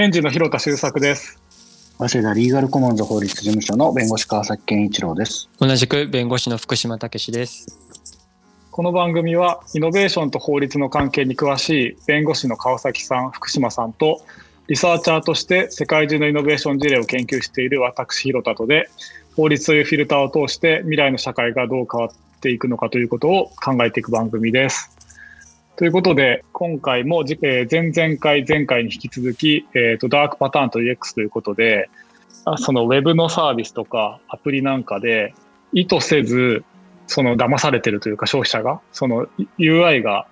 返事の広田修作です。早稲田リーガルコモンズ法律事務所の弁護士川崎健一郎です。同じく弁護士の福島武史です。この番組はイノベーションと法律の関係に詳しい弁護士の川崎さん、福島さんとリサーチャーとして世界中のイノベーション事例を研究している私広田とで法律というフィルターを通して未来の社会がどう変わっていくのかということを考えていく番組です。ということで、今回も、えー前々回、前回に引き続き、えーと、ダークパターンと UX ということで、そのウェブのサービスとかアプリなんかで意図せず、その騙されてるというか消費者が、その UI が、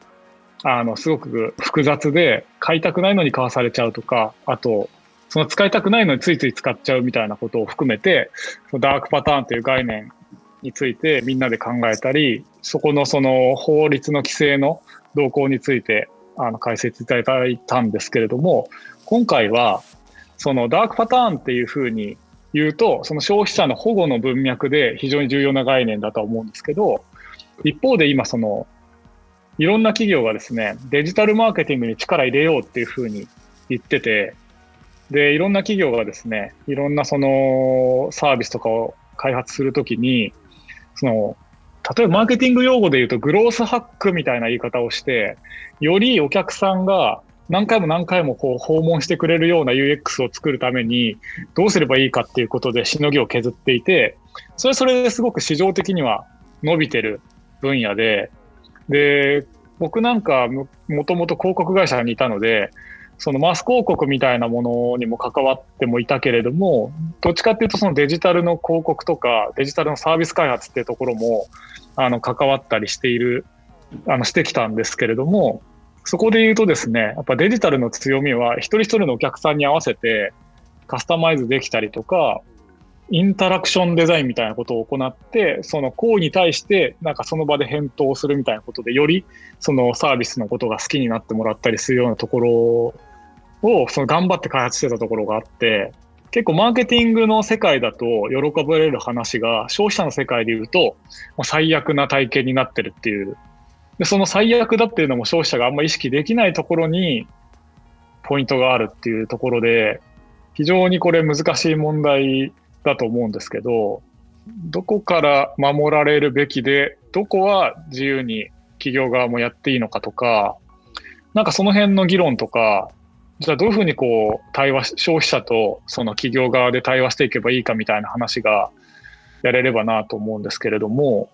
あの、すごく複雑で、買いたくないのに買わされちゃうとか、あと、その使いたくないのについつい使っちゃうみたいなことを含めて、そのダークパターンという概念についてみんなで考えたり、そこのその法律の規制の動向についてあの解説いただいたんですけれども、今回はそのダークパターンっていうふうに言うと、その消費者の保護の文脈で非常に重要な概念だと思うんですけど、一方で今そのいろんな企業がですね、デジタルマーケティングに力入れようっていうふうに言ってて、で、いろんな企業がですね、いろんなそのサービスとかを開発するときに、その、例えばマーケティング用語で言うとグロースハックみたいな言い方をして、よりお客さんが何回も何回もこう訪問してくれるような UX を作るためにどうすればいいかっていうことでしのぎを削っていて、それはそれですごく市場的には伸びてる分野で、で、僕なんかももともと広告会社にいたので、そのマス広告みたいなものにも関わってもいたけれども、どっちかっていうとそのデジタルの広告とかデジタルのサービス開発っていうところもあの関わったりしている、あのしてきたんですけれども、そこで言うとですね、やっぱデジタルの強みは一人一人のお客さんに合わせてカスタマイズできたりとか、インタラクションデザインみたいなことを行って、その行為に対して、なんかその場で返答するみたいなことで、よりそのサービスのことが好きになってもらったりするようなところを、その頑張って開発してたところがあって、結構マーケティングの世界だと喜ばれる話が、消費者の世界で言うと、もう最悪な体験になってるっていう。で、その最悪だっていうのも消費者があんま意識できないところに、ポイントがあるっていうところで、非常にこれ難しい問題だと思うんですけど、どこから守られるべきで、どこは自由に企業側もやっていいのかとか、なんかその辺の議論とか、じゃあどういうふうにこう対話し、消費者とその企業側で対話していけばいいかみたいな話がやれればなと思うんですけれども、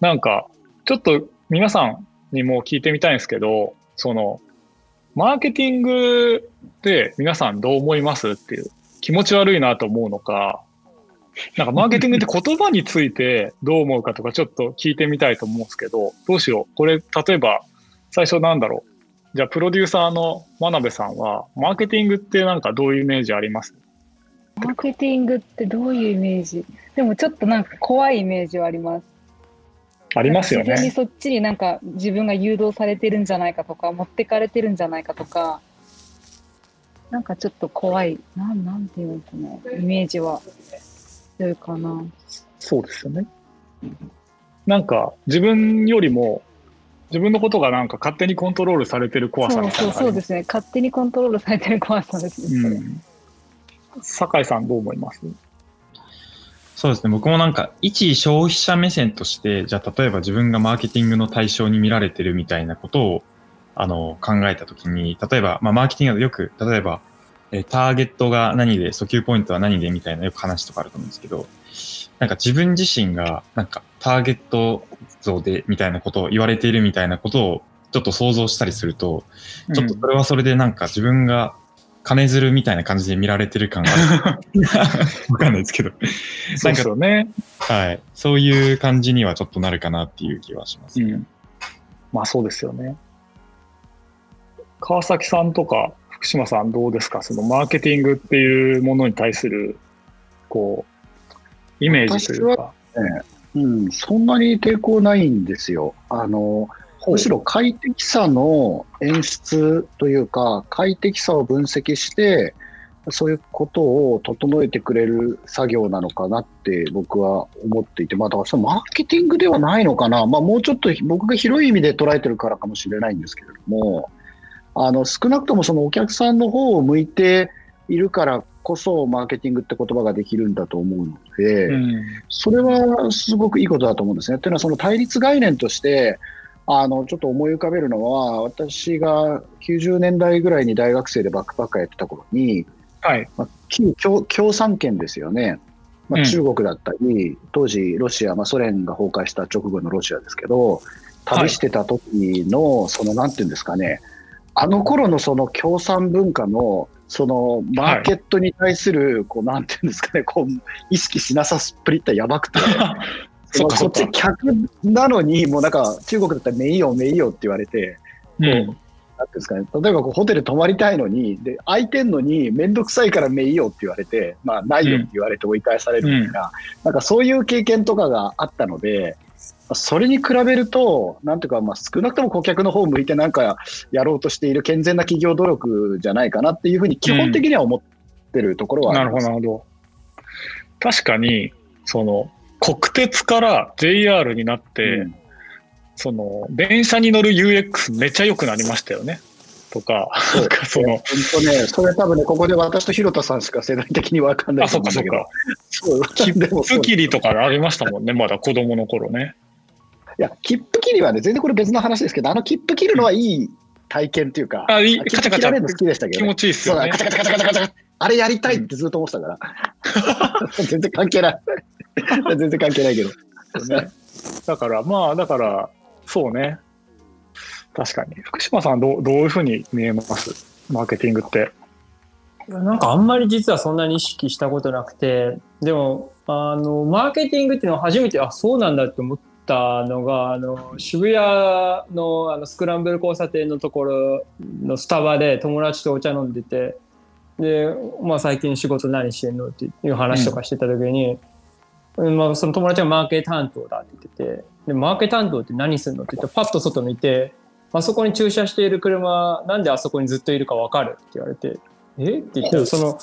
なんかちょっと皆さんにも聞いてみたいんですけど、そのマーケティングって皆さんどう思いますっていう気持ち悪いなと思うのか、なんかマーケティングって言葉についてどう思うかとかちょっと聞いてみたいと思うんですけど、どうしよう。これ例えば最初なんだろう。じゃあプロデューサーの真鍋さんはマーケティングってなんかどういうイメージあります？マーケティングってどういうイメージ？でもちょっとなんか怖いイメージはあります。ありますよ自分にね。そっちになんか自分が誘導されてるんじゃないかとか、持ってかれてるんじゃないかとか、なんかちょっと怖い、なんなんていうのかな、イメージは強いかな。そうですよね。なんか自分よりも自分のことがなんか勝手にコントロールされてる怖さみたいなそうですね。勝手にコントロールされてる怖さですね。うん。酒井さんどう思います？そうですね。僕もなんか、一消費者目線として、じゃあ例えば自分がマーケティングの対象に見られてるみたいなことを、あの、考えたときに、例えば、まあ、マーケティングよく、例えば、えーターゲットが何で、訴求ポイントは何でみたいなよく話とかあると思うんですけど、なんか自分自身が、なんか、ターゲット像で、みたいなことを言われているみたいなことを、ちょっと想像したりすると、ちょっとそれはそれでなんか自分が金づるみたいな感じで見られてる感がある。わかんないですけど。そうですよね。はい。そういう感じにはちょっとなるかなっていう気はします。うん。まあそうですよね。川崎さんとか福島さんどうですか？そのマーケティングっていうものに対する、こう、イメージというか。うん、そんなに抵抗ないんですよ。あの、むしろ快適さの演出というか、快適さを分析して、そういうことを整えてくれる作業なのかなって僕は思っていて、まあだからそのマーケティングではないのかな。まあもうちょっと僕が広い意味で捉えてるからかもしれないんですけれども、あの少なくともそのお客さんの方を向いているからこそ、マーケティングって言葉ができるんだと思うので、うんそれはすごくいいことだと思うんですね。というのは、その対立概念として、あのちょっと思い浮かべるのは、私が90年代ぐらいに大学生でバックパッカーやってた頃に、はい。まあ、旧共共産圏ですよね、まあ、うん中国だったり、当時、ロシア、まあ、ソ連が崩壊した直後のロシアですけど、旅してた時の、そのなんていうんですかね、あの頃のその共産文化の、そのマーケットに対する、こうなんていうんですかね、こう意識しなさっぷりってやばくて、そっち客なのに、もうなんか中国だったらめいよ、めいよって言われて、うん。なんていうんですかね、例えばこうホテル泊まりたいのに、で空いてんのに、めんどくさいからめいよって言われて、まあ、ないよって言われて追い返されるみたいな、なんかそういう経験とかがあったので、それに比べると、なんていうか、まあ、少なくとも顧客の方を向いてなんかやろうとしている健全な企業努力じゃないかなっていうふうに基本的には思ってるところはあなるほど。なるほど。確かに、その、国鉄から JR になって、うんその、電車に乗る UX めちゃ良くなりましたよね。とか、なんかその、本当ね、それ多分ね、ここで私と広田さんしか世代的に分かんないと思うんだけどか。そう、でもそうスキリとかありましたもんね、まだ子供の頃ね。いや、切符切りはね、全然これ別の話ですけど、あの切符切るのはいい体験っていうか、あ、いい、切カチャカチャ好きでしたけど、ね、気持ちいいっすよねカ。チャカチャカチャカチャカチャあれやりたいってずっと思ってたから。全然関係ない。全然関係ないけど。ね。だから、まあ、だから、そうね。確かに。福島さんどう、どういうふうに見えます？マーケティングって。なんかあんまり実はそんなに意識したことなくて、でも、あの、マーケティングっていうのは初めて、あ、そうなんだって思ったのが、あの、渋谷のあのスクランブル交差点のところのスタバで友達とお茶飲んでて、で、まあ最近仕事何してんのっていう話とかしてた時に、うんまあその友達がマーケ担当だって言ってて、で、マーケ担当って何するのって言ってパッと外見て、あそこに駐車している車、なんであそこにずっといるかわかるって言われて、え？って言ったら、その、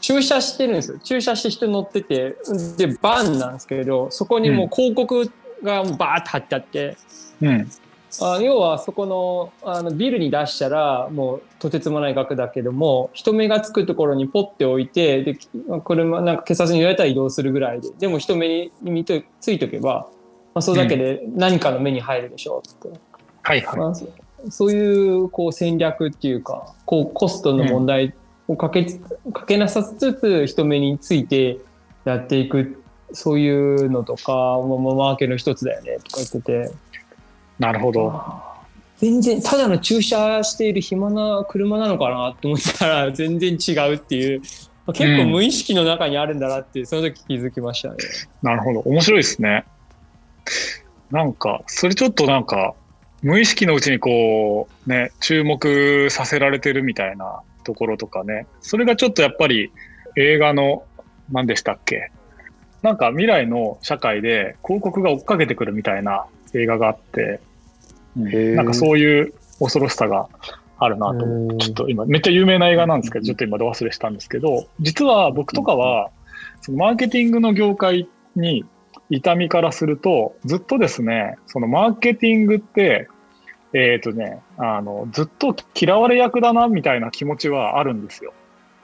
駐車してるんですよ。駐車して人乗ってて、で、バンなんですけど、そこにもう広告がバーって貼ってあって、うん。あ要はそこのあのビルに出したらもうとてつもない額だけども人目がつくところにポッて置いてで車なんか警察に言われたら移動するぐらいででも人目に見とついとけば、まあ、それだけで何かの目に入るでしょうって、はいはい。まあ、そそういうこう戦略っていうかこうコストの問題をかけつ、かけなさつつ人目についてやっていくそういうのとかももマーケの一つだよねとか言ってて。なるほど。全然ただの駐車している暇な車なのかなって思ってたら 全然違うっていう結構無意識の中にあるんだなってその時気づきましたね。なるほど。面白いですね。なんか、それちょっとなんか、無意識のうちにこう、ね、注目させられてるみたいなところとかね。それがちょっとやっぱり映画の、何でしたっけ？なんか未来の社会で広告が追っかけてくるみたいな映画があって、なんかそういう恐ろしさがあるなと思って、ちょっと今、めっちゃ有名な映画なんですけど、ちょっと今、ど忘れしたんですけど、実は僕とかは、そのマーケティングの業界に痛みからすると、ずっとですね、そのマーケティングって、えっ、とね、あの、ずっと嫌われ役だな、みたいな気持ちはあるんですよ。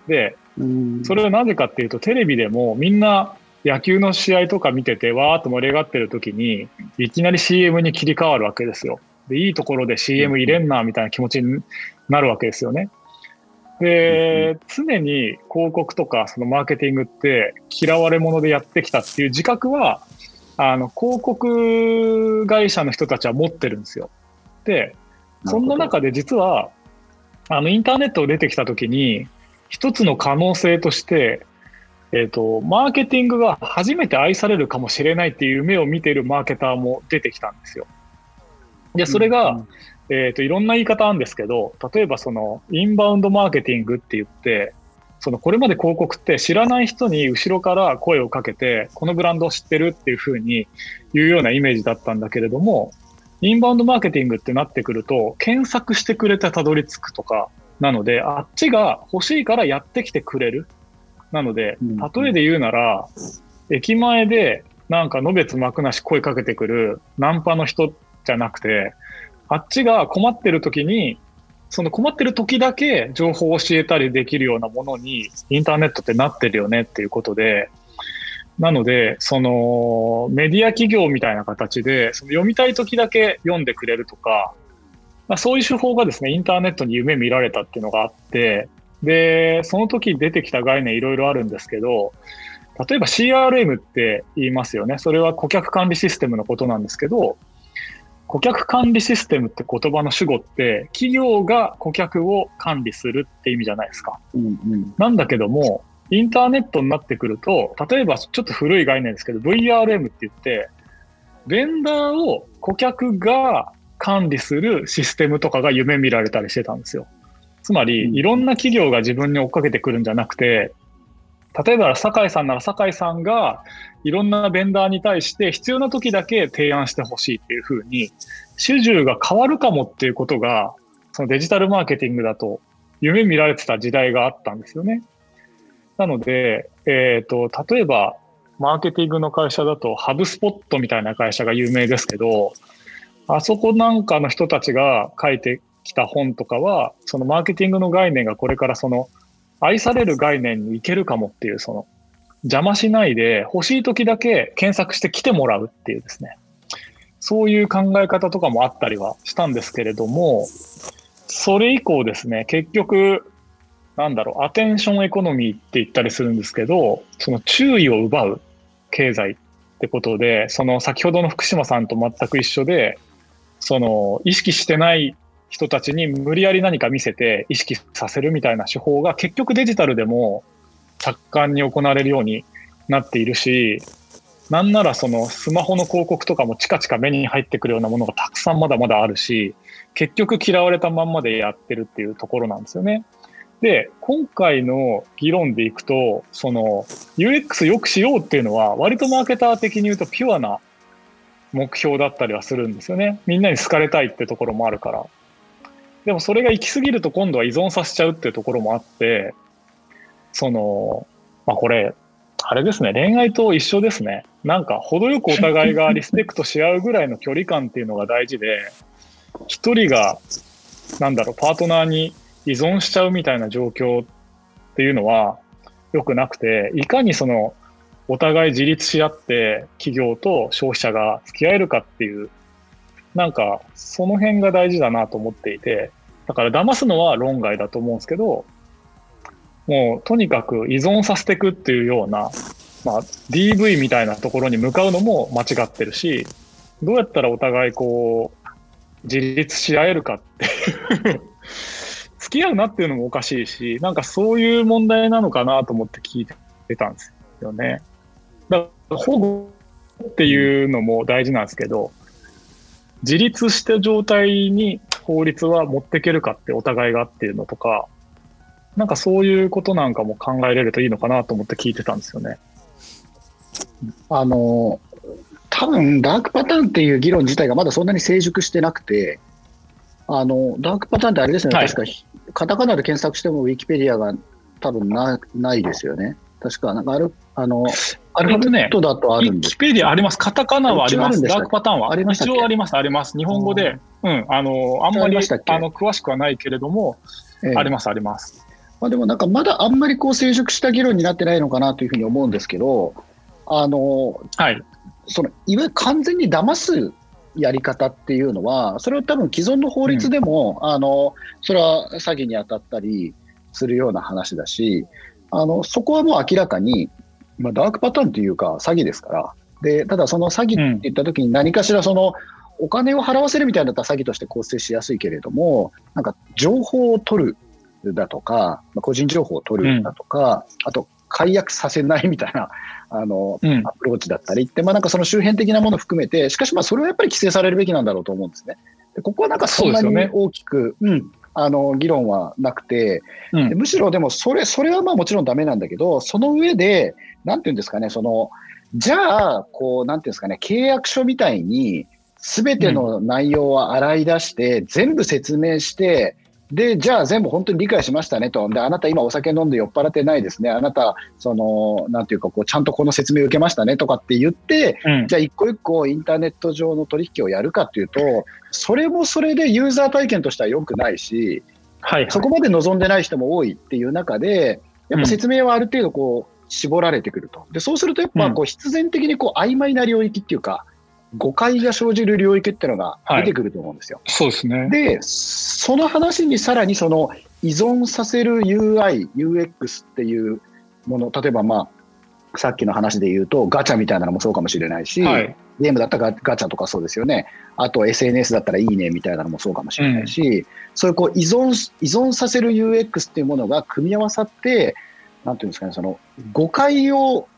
で、うんそれはなぜかっていうと、テレビでもみんな野球の試合とか見てて、わーっと盛り上がってる時に、いきなり CM に切り替わるわけですよ。で、いいところで CM 入れんな、みたいな気持ちになるわけですよね。で、常に広告とかそのマーケティングって嫌われ者でやってきたっていう自覚は、あの、広告会社の人たちは持ってるんですよ。で、そんな中で実は、あの、インターネットを出てきた時に、一つの可能性として、えっ、と、マーケティングが初めて愛されるかもしれないっていう夢を見ているマーケターも出てきたんですよ。で、それが、えっ、と、いろんな言い方あるんですけど、例えばその、インバウンドマーケティングって言って、その、これまで広告って知らない人に後ろから声をかけて、このブランドを知ってるっていうふうに言うようなイメージだったんだけれども、インバウンドマーケティングってなってくると、検索してくれてたどり着くとか、なので、あっちが欲しいからやってきてくれる。なので、うん例えで言うなら、駅前でなんかのべつ幕なし声かけてくるナンパの人じゃなくて、あっちが困ってる時に、その困ってる時だけ情報を教えたりできるようなものにインターネットってなってるよねっていうことで、なので、そのメディア企業みたいな形で、その読みたい時だけ読んでくれるとか、まあ、そういう手法がですね、インターネットに夢見られたっていうのがあって、で、その時出てきた概念いろいろあるんですけど、例えば CRM って言いますよね。それは顧客管理システムのことなんですけど、顧客管理システムって言葉の主語って、企業が顧客を管理するって意味じゃないですか。うんうんなんだけども、インターネットになってくると、例えばちょっと古い概念ですけど、VRM って言って、ベンダーを顧客が管理するシステムとかが夢見られたりしてたんですよ。つまり、うんいろんな企業が自分に追っかけてくるんじゃなくて、例えば酒井さんなら酒井さんがいろんなベンダーに対して必要な時だけ提案してほしいっていうふうに、主従が変わるかもっていうことが、そのデジタルマーケティングだと夢見られてた時代があったんですよね。なので、えっ、と、例えば、マーケティングの会社だと、ハブスポットみたいな会社が有名ですけど、あそこなんかの人たちが書いてきた本とかは、そのマーケティングの概念がこれからその、愛される概念にいけるかもっていう、その、邪魔しないで、欲しい時だけ検索して来てもらうっていうですね、そういう考え方とかもあったりはしたんですけれども、それ以降ですね、結局、なんだろう、アテンションエコノミーって言ったりするんですけど、その注意を奪う経済ってことで、その先ほどの福島さんと全く一緒で、その意識してない人たちに無理やり何か見せて意識させるみたいな手法が結局デジタルでも盛んに行われるようになっているし、なんならそのスマホの広告とかもチカチカ目に入ってくるようなものがたくさんまだまだあるし、結局嫌われたまんまでやってるっていうところなんですよね。で、今回の議論でいくと、その UX 良くしようっていうのは、割とマーケター的に言うとピュアな目標だったりはするんですよね。みんなに好かれたいってところもあるから。でもそれが行き過ぎると今度は依存させちゃうっていうところもあって、その、まあこれ、あれですね、恋愛と一緒ですね。なんか程よくお互いがリスペクトし合うぐらいの距離感っていうのが大事で、一人が、なんだろう、パートナーに依存しちゃうみたいな状況っていうのは良くなくて、いかにその、お互い自立し合って企業と消費者が付き合えるかっていう、なんかその辺が大事だなと思っていて、だから騙すのは論外だと思うんですけど、もうとにかく依存させていくっていうような、まあ DV みたいなところに向かうのも間違ってるし、どうやったらお互いこう、自立し合えるかっていう付き合うなっていうのもおかしいし、なんかそういう問題なのかなと思って聞いてたんですよね。だから保護っていうのも大事なんですけど、自立した状態に法律は持っていけるかってお互いがっていうのとか、なんかそういうことなんかも考えれるといいのかなと思って聞いてたんですよね。あの、多分ダークパターンっていう議論自体がまだそんなに成熟してなくて、あの、ダークパターンってあれですね、はい確かひ、カタカナで検索してもウィキペディアが多分なないですよね。確か、なんかある、あの、アルファベットだとあウるんです。ィキペディアあります。カタカナはあります。ダークパターンは。ありまし一応あります、あります。日本語で、うん、あの、あんまりあの詳しくはないけれども、ええあります、あります。まあ、でもなんかまだあんまりこう成熟した議論になってないのかなというふうに思うんですけど、あの、はい。そのいわゆる完全に騙すやり方っていうのは、それは多分既存の法律でも、あのそれは詐欺に当たったりするような話だし、あのそこはもう明らかに、まあ、ダークパターンというか、詐欺ですから、でただその詐欺って言ったときに、何かしらその、お金を払わせるみたいだったら詐欺として構成しやすいけれども、なんか情報を取るだとか、まあ個人情報を取るだとか、あと解約させないみたいな、あの、うん。アプローチだったりって、まあなんかその周辺的なものを含めて、しかしまあそれはやっぱり規制されるべきなんだろうと思うんですね。でここはなんかそんなに大きく、うん、あの、議論はなくて、うん。でむしろでもそれ、それはまあもちろんダメなんだけど、その上で、なんていうんですかね、その、じゃあ、こう、なんていうんですかね、契約書みたいに、すべての内容を洗い出して、全部説明して、で、じゃあ全部本当に理解しましたねと。で、あなた今お酒飲んで酔っ払ってないですね。あなた、その、なんていうか、こう、ちゃんとこの説明を受けましたねとかって言って、うんじゃあ一個一個インターネット上の取引をやるかっていうと、それもそれでユーザー体験としては良くないし、はい、はい。そこまで望んでない人も多いっていう中で、やっぱ説明はある程度こう絞られてくると。で、そうするとやっぱこう必然的にこう曖昧な領域っていうか、誤解が生じる領域っていうのが出てくると思うんですよ。そうですね。で、その話にさらにその依存させる UI、UX っていうもの、例えばまあ、さっきの話で言うとガチャみたいなのもそうかもしれないし、はい。ゲームだったらガガチャとかそうですよね。あと SNS だったらいいねみたいなのもそうかもしれないし、そういうこう依存し、依存させる UX っていうものが組み合わさって、なんていうんですかね、その誤解を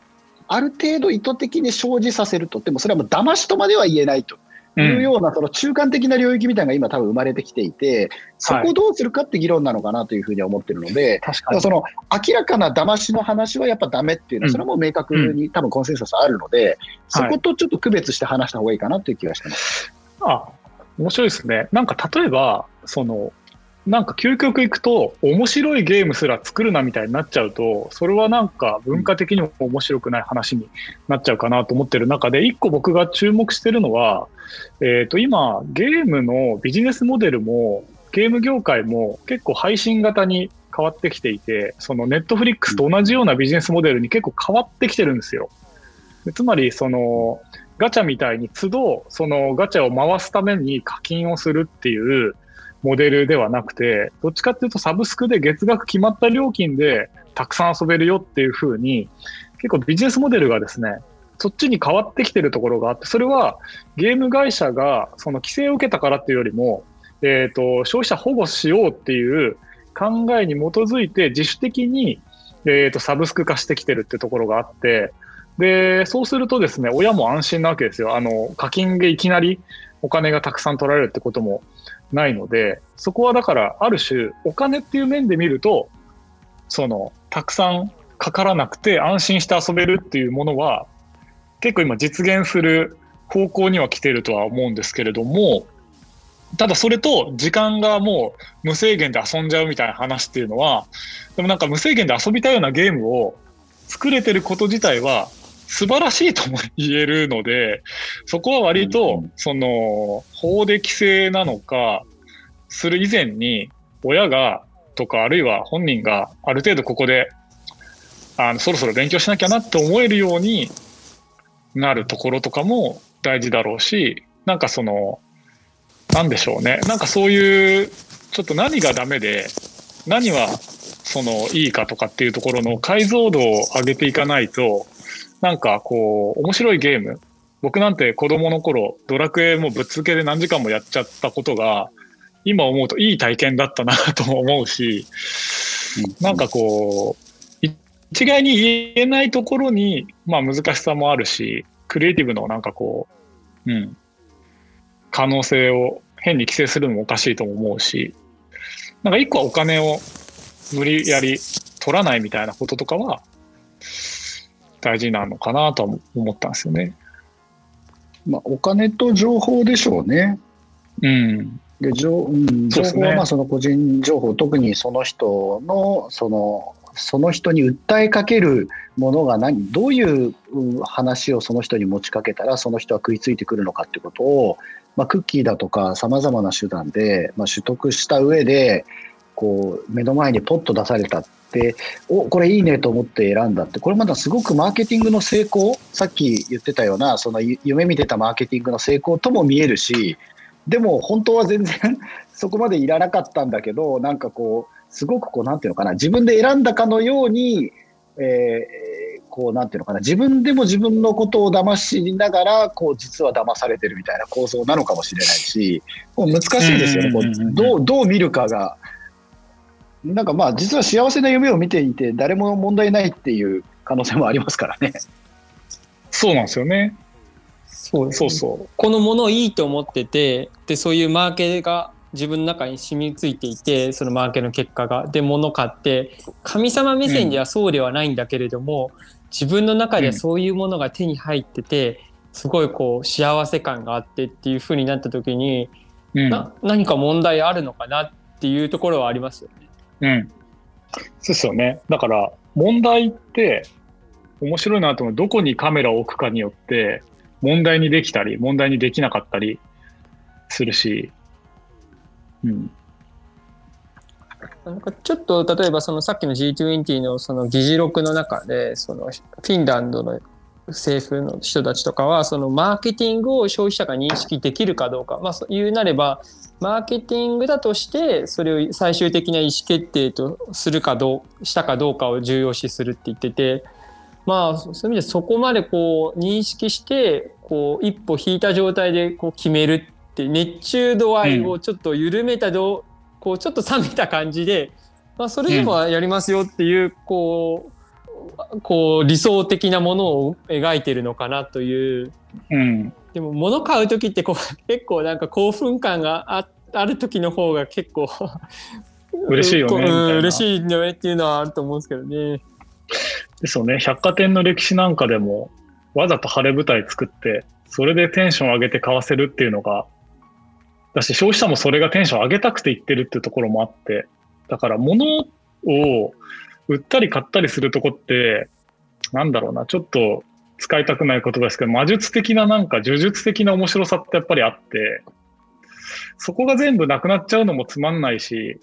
ある程度意図的に生じさせると。でもそれはもう騙しとまでは言えないというような、その中間的な領域みたいなのが今多分生まれてきていて、そこをどうするかって議論なのかなというふうには思ってるので、確かに。その明らかな騙しの話はやっぱダメっていうのは、うんそれはもう明確に多分コンセンサスあるので、そことちょっと区別して話した方がいいかなという気がしてます。あ、面白いですね。なんか例えば、その、なんか究極いくと、面白いゲームすら作るなみたいになっちゃうと、それはなんか文化的にも面白くない話になっちゃうかなと思ってる中で、一個僕が注目してるのは、えっ、と、今、ゲームのビジネスモデルも、ゲーム業界も結構配信型に変わってきていて、そのネットフリックスと同じようなビジネスモデルに結構変わってきてるんですよ。でつまり、その、ガチャみたいに都度、そのガチャを回すために課金をするっていうモデルではなくて、どっちかっていうとサブスクで月額決まった料金でたくさん遊べるよっていう風に、結構ビジネスモデルがですね、そっちに変わってきてるところがあって、それはゲーム会社がその規制を受けたからっていうよりも、えっ、と、消費者保護しようっていう考えに基づいて自主的に、えっ、と、サブスク化してきてるってところがあって、で、そうするとですね、親も安心なわけですよ。あの、課金でいきなりお金がたくさん取られるってこともないので、そこはだから、ある種、お金っていう面で見ると、その、たくさんかからなくて安心して遊べるっていうものは、結構今実現する方向には来てるとは思うんですけれども、ただそれと時間がもう無制限で遊んじゃうみたいな話っていうのは、でもなんか無制限で遊びたいようなゲームを作れてること自体は素晴らしいとも言えるので、そこは割うんとうん、その、法で規制なのか、する以前に、親が、とか、あるいは本人がある程度ここで、あの、そろそろ勉強しなきゃなって思えるようになるところとかも大事だろうし、なんかその、なんでしょうね。なんかそういう、ちょっと何がダメで、何はそのいいかとかっていうところの解像度を上げていかないと、なんかこう、面白いゲーム。僕なんて子供の頃、ドラクエもぶっつけで何時間もやっちゃったことが、今思うといい体験だったなとも思うし、なんかこう、い一概に言えないところに、まあ難しさもあるし、クリエイティブのなんかこう、うん、可能性を変に規制するのもおかしいとも思うし、なんか一個はお金を無理やり取らないみたいなこととかは大事なのかなとは思ったんですよね。まあ、お金と情報でしょうね。うん。で情うん、情報はまあその個人情報、特にその人のそのその人に訴えかけるものが何、どういううん話をその人に持ちかけたら、その人は食いついてくるのかってことを、まあ、クッキーだとか、さまざまな手段で、まあ、取得した上で、こう目の前にポッと出されたって、おこれいいねと思って選んだって、これまだすごくマーケティングの成功、さっき言ってたような、そのゆ夢見てたマーケティングの成功とも見えるし、でも本当は全然 そこまでいらなかったんだけど、なんかこう、すごくこう、なんていうのかな、自分で選んだかのように、えーこう、なんていうのかな、自分でも自分のことを騙しながら、こう、実は騙されてるみたいな構造なのかもしれないし、もう難しいですよね、うどう、どう見るかが。なんかまあ、実は幸せな夢を見ていて、誰も問題ないっていう可能性もありますからね。そうなんですよね。そうねそうそう。このものをいいと思っててでそういうマーケが自分の中に染みついていてそのマーケの結果がで物買って神様目線ではそうではないんだけれども、自分の中ではそういうものが手に入ってて、すごいこう幸せ感があってっていう風になった時に、うん。な何か問題あるのかなっていうところはありますよね。うん。そうですよね。だから、問題って、面白いなと思う。どこにカメラを置くかによって、問題にできたり、問題にできなかったりするし、うん。なんかちょっと例えばそのさっきの G20 のその議事録の中でそのフィンランドの政府の人たちとかはそのマーケティングを消費者が認識できるかどうか。まあ言うなればマーケティングだとしてそれを最終的な意思決定とするかどうしたかどうかを重要視するって言ってて。まあそういう意味でそこまでこう認識してこう一歩引いた状態でこう決めるって熱中度合いをちょっと緩めたど、うんこうちょっと冷めた感じで、まあ、それでもやりますよっていう、こうこう理想的なものを描いてるのかなという、うん、でも物買う時ってこう 結構なんか興奮感があある時の方が結構 嬉しいよねうん、嬉しいよねっていうのはあると思うんですけどね。ですよね。百貨店の歴史なんかでもわざと晴れ舞台作ってそれでテンション上げて買わせるっていうのがだし、消費者もそれがテンション上げたくて言ってるっていうところもあって、だから物を売ったり買ったりするとこって、なんだろうな、ちょっと使いたくない言葉ですけど、魔術的ななんか呪術的な面白さってやっぱりあって、そこが全部なくなっちゃうのもつまんないし、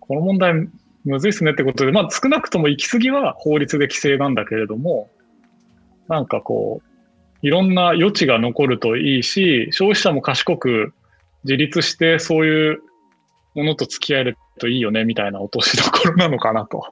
この問題むずいっすねってことで、まあ少なくとも行き過ぎは法律で規制なんだけれども、なんかこう、いろんな余地が残るといいし、消費者も賢く自立してそういうものと付き合えるといいよねみたいな落としどころなのかなと。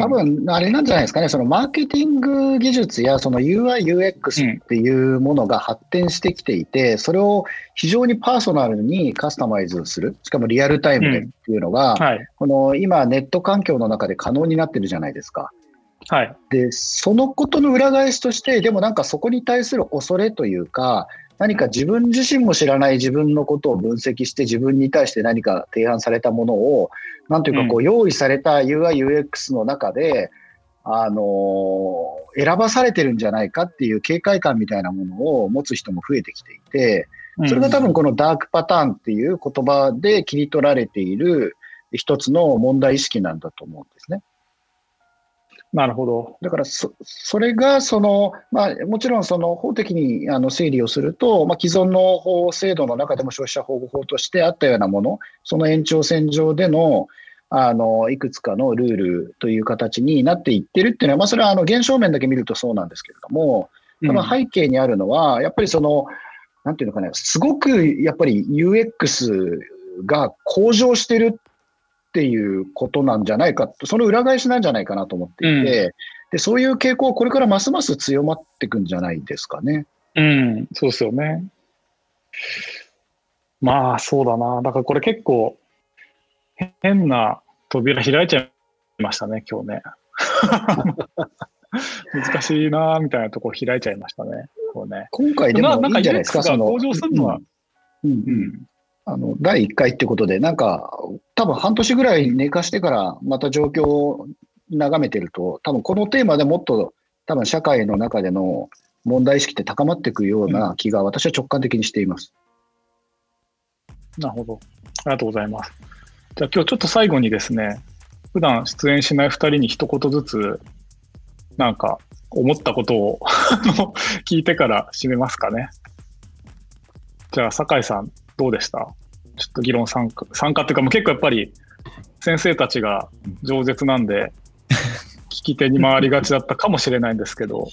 多分あれなんじゃないですかね、そのマーケティング技術やその UI、UX っていうものが発展してきていて、それを非常にパーソナルにカスタマイズする、しかもリアルタイムでっていうのが、この今、ネット環境の中で可能になってるじゃないですか。はい、でそのことの裏返しとしてでもなんかそこに対する恐れというか何か自分自身も知らない自分のことを分析して自分に対して何か提案されたものをなんというかこう用意された UIUX の中で、あの選ばされてるんじゃないかっていう警戒感みたいなものを持つ人も増えてきていてそれが多分このダークパターンっていう言葉で切り取られている一つの問題意識なんだと思うんですね。なるほど。だからそ、それがその、まあ、もちろんその法的にあの整理をすると、まあ、既存の法制度の中でも消費者保護法としてあったようなもの、その延長線上でのあのいくつかのルールという形になっていってるっていうのは、まあ、それはあの現象面だけ見るとそうなんですけれども、その背景にあるのは、やっぱりその、なんていうのかね、すごくやっぱり UX が向上してるっていうことなんじゃないか、その裏返しなんじゃないかなと思っていて、うん、でそういう傾向はこれからますます強まっていくんじゃないですかね。うん、そうですよね。まあ、そうだな。だからこれ結構、変な扉開いちゃいましたね、今日ね。難しいなみたいなとこ開いちゃいましたね。こうね今回でもいいんじゃないですか、その。向上するのは、うん、うん、あの、第1回ってことで、なんか、多分半年ぐらい寝かしてから、また状況を眺めてると、多分このテーマでもっと、多分社会の中での問題意識って高まっていくような気が、私は直感的にしています。なるほど。ありがとうございます。じゃあ今日ちょっと最後にですね、普段出演しない2人に一言ずつ、なんか思ったことを 聞いてから締めますかね。じゃあ、酒井さん、どうでした？ちょっと議論参加、参加っていうか、もう結構やっぱり先生たちが饒舌なんで、聞き手に回りがちだったかもしれないんですけど。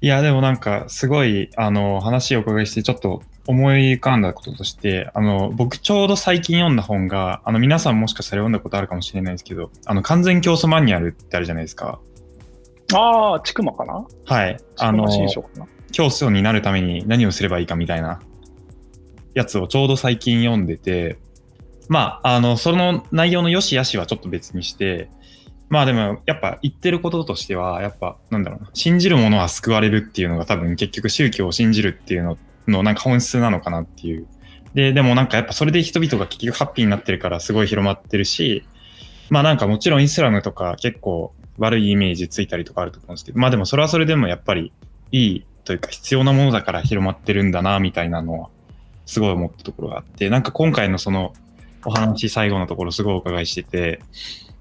いや、でもなんか、すごい、あの、話をお伺いして、ちょっと思い浮かんだこととして、あの、僕ちょうど最近読んだ本が、あの、皆さんもしかしたら読んだことあるかもしれないですけど、あの、完全競争マニュアルってあるじゃないですか。ああ、ちくまかな？はい。あの、競争になるために何をすればいいかみたいなやつをちょうど最近読んでて、まあ、あの、その内容の良し悪しはちょっと別にして、まあでも、やっぱ言ってることとしては、やっぱ、なんだろうな、信じるものは救われるっていうのが多分結局宗教を信じるっていうののなんか本質なのかなっていう。で、でもなんかやっぱそれで人々が結局ハッピーになってるからすごい広まってるし、まあなんかもちろんイスラムとか結構悪いイメージついたりとかあると思うんですけど、まあでもそれはそれでもやっぱりいいというか必要なものだから広まってるんだなみたいなのはすごい思ったところがあって、なんか今回のそのお話最後のところすごいお伺いしてて、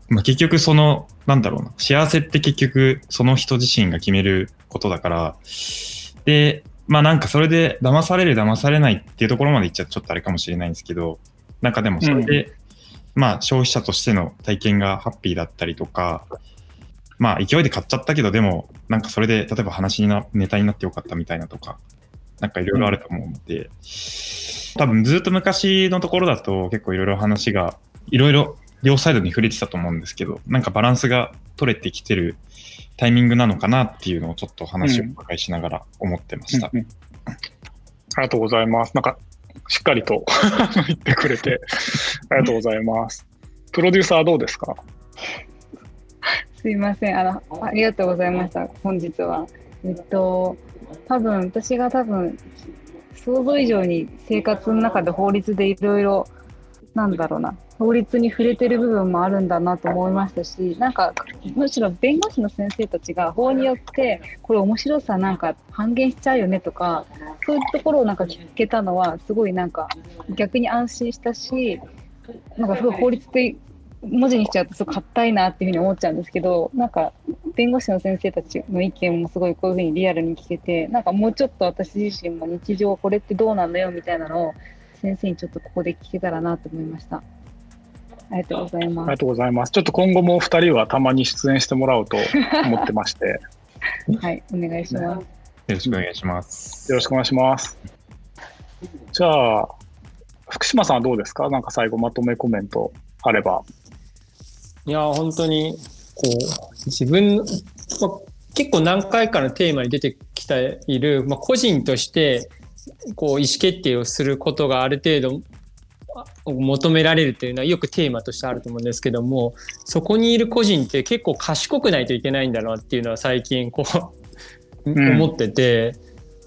まあ、結局その、なんだろうな、幸せって結局その人自身が決めることだから、で、まあなんかそれで騙される騙されないっていうところまでいっちゃちょっとあれかもしれないんですけど、なんかでもそれでまあ消費者としての体験がハッピーだったりとか、まあ勢いで買っちゃったけど、でもなんかそれで例えば話にな、ネタになってよかったみたいなとか、なんかいろいろあると思うので、多分ずっと昔のところだと結構いろいろ話が、いろいろ両サイドに触れてたと思うんですけど、なんかバランスが取れてきてるタイミングなのかなっていうのをちょっと話をお伺いしながら思ってました。うんうんありがとうございます。なんか、しっかりと 言ってくれて、ありがとうございます。プロデューサーどうですか？すいません。あの、ありがとうございました。本日は。えっと、多分、私が多分、想像以上に生活の中で法律でいろいろ、なんだろうな、法律に触れてる部分もあるんだなと思いましたし、なんか、むしろ弁護士の先生たちが法によって、これ面白さなんか半減しちゃうよねとか、そういうところをなんか聞けたのは、すごいなんか、逆に安心したし、なんかすごい法律って文字にしちゃうとすごい硬いなっていうふうに思っちゃうんですけど、なんか弁護士の先生たちの意見もすごいこういうふうにリアルに聞けて、なんかもうちょっと私自身も日常これってどうなんだよみたいなのを先生にちょっとここで聞けたらなと思いました。ありがとうございまありがとうございます。ちょっと今後もお二人はたまに出演してもらおうと思ってまして、よす。はい、お願いします。よろしくお願いします。ろしくお願いします。じゃあ、福島さんはどうですか？なんか最後まとめコメントあれば。いや、本当に、こう、自分、まあ、結構何回かのテーマに出てきている、まあ、個人として、こう、意思決定をすることがある程度、あ求められるというのはよくテーマとしてあると思うんですけども、そこにいる個人って結構賢くないといけないんだなっていうのは最近こう、うん。思ってて、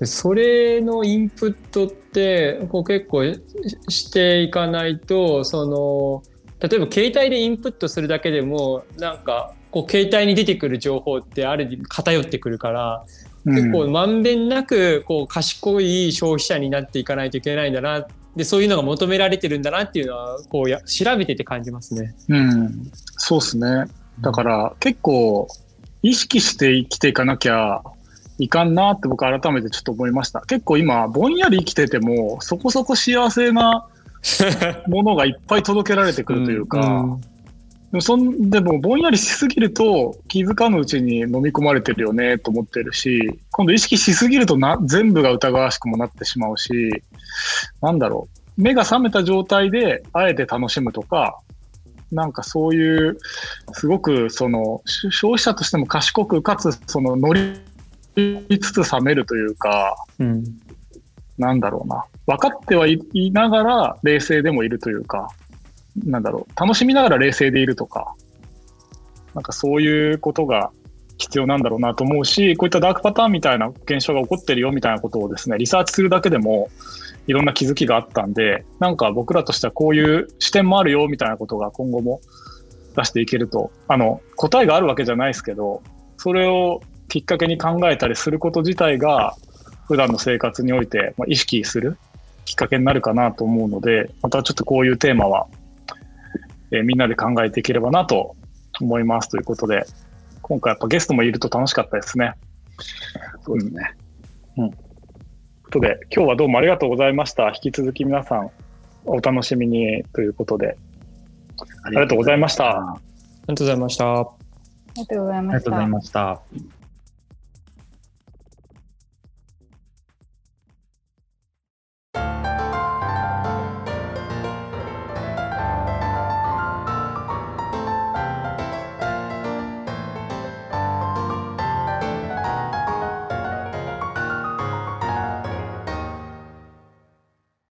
でそれのインプットってこう結構ししていかないとその例えば携帯でインプットするだけでもなんかこう携帯に出てくる情報ってある意味偏ってくるから、結構まんべんなくこう賢い消費者になっていかないといけないんだなでそういうのが求められてるんだなっていうのはこうや調べてて感じますね。うん、そうですね。だから結構意識して生きていかなきゃいかんなって僕改めてちょっと思いました。結構今ぼんやり生きててもそこそこ幸せな ものがいっぱい届けられてくるというか、うんでもそんでもぼんやりしすぎると気づかぬうちに飲み込まれてるよねと思ってるし今度意識しすぎるとな全部が疑わしくもなってしまうしなんだろう。目が覚めた状態であえて楽しむとかなんかそういうすごくそのし消費者としても賢くかつその乗りつつ冷めるというか。うんなんだろうな。分かってはいいながら冷静でもいるというか、なんだろう。楽しみながら冷静でいるとか、なんかそういうことが必要なんだろうなと思うし、こういったダークパターンみたいな現象が起こってるよみたいなことをですね、リサーチするだけでもいろんな気づきがあったんで、なんか僕らとしてはこういう視点もあるよみたいなことが今後も出していけると、あの、答えがあるわけじゃないですけど、それをきっかけに考えたりすること自体が、普段の生活においてまあ意識するきっかけになるかなと思うので、またちょっとこういうテーマは、えーみんなで考えていければなと思いますということで、今回やっぱゲストもいると楽しかったですね。そうですね。ということで、今日はどうもありがとうございました。引き続き皆さんお楽しみにということで、ありがとうございましたありがとうございました。ありがとうございましたありがとうござい。ました。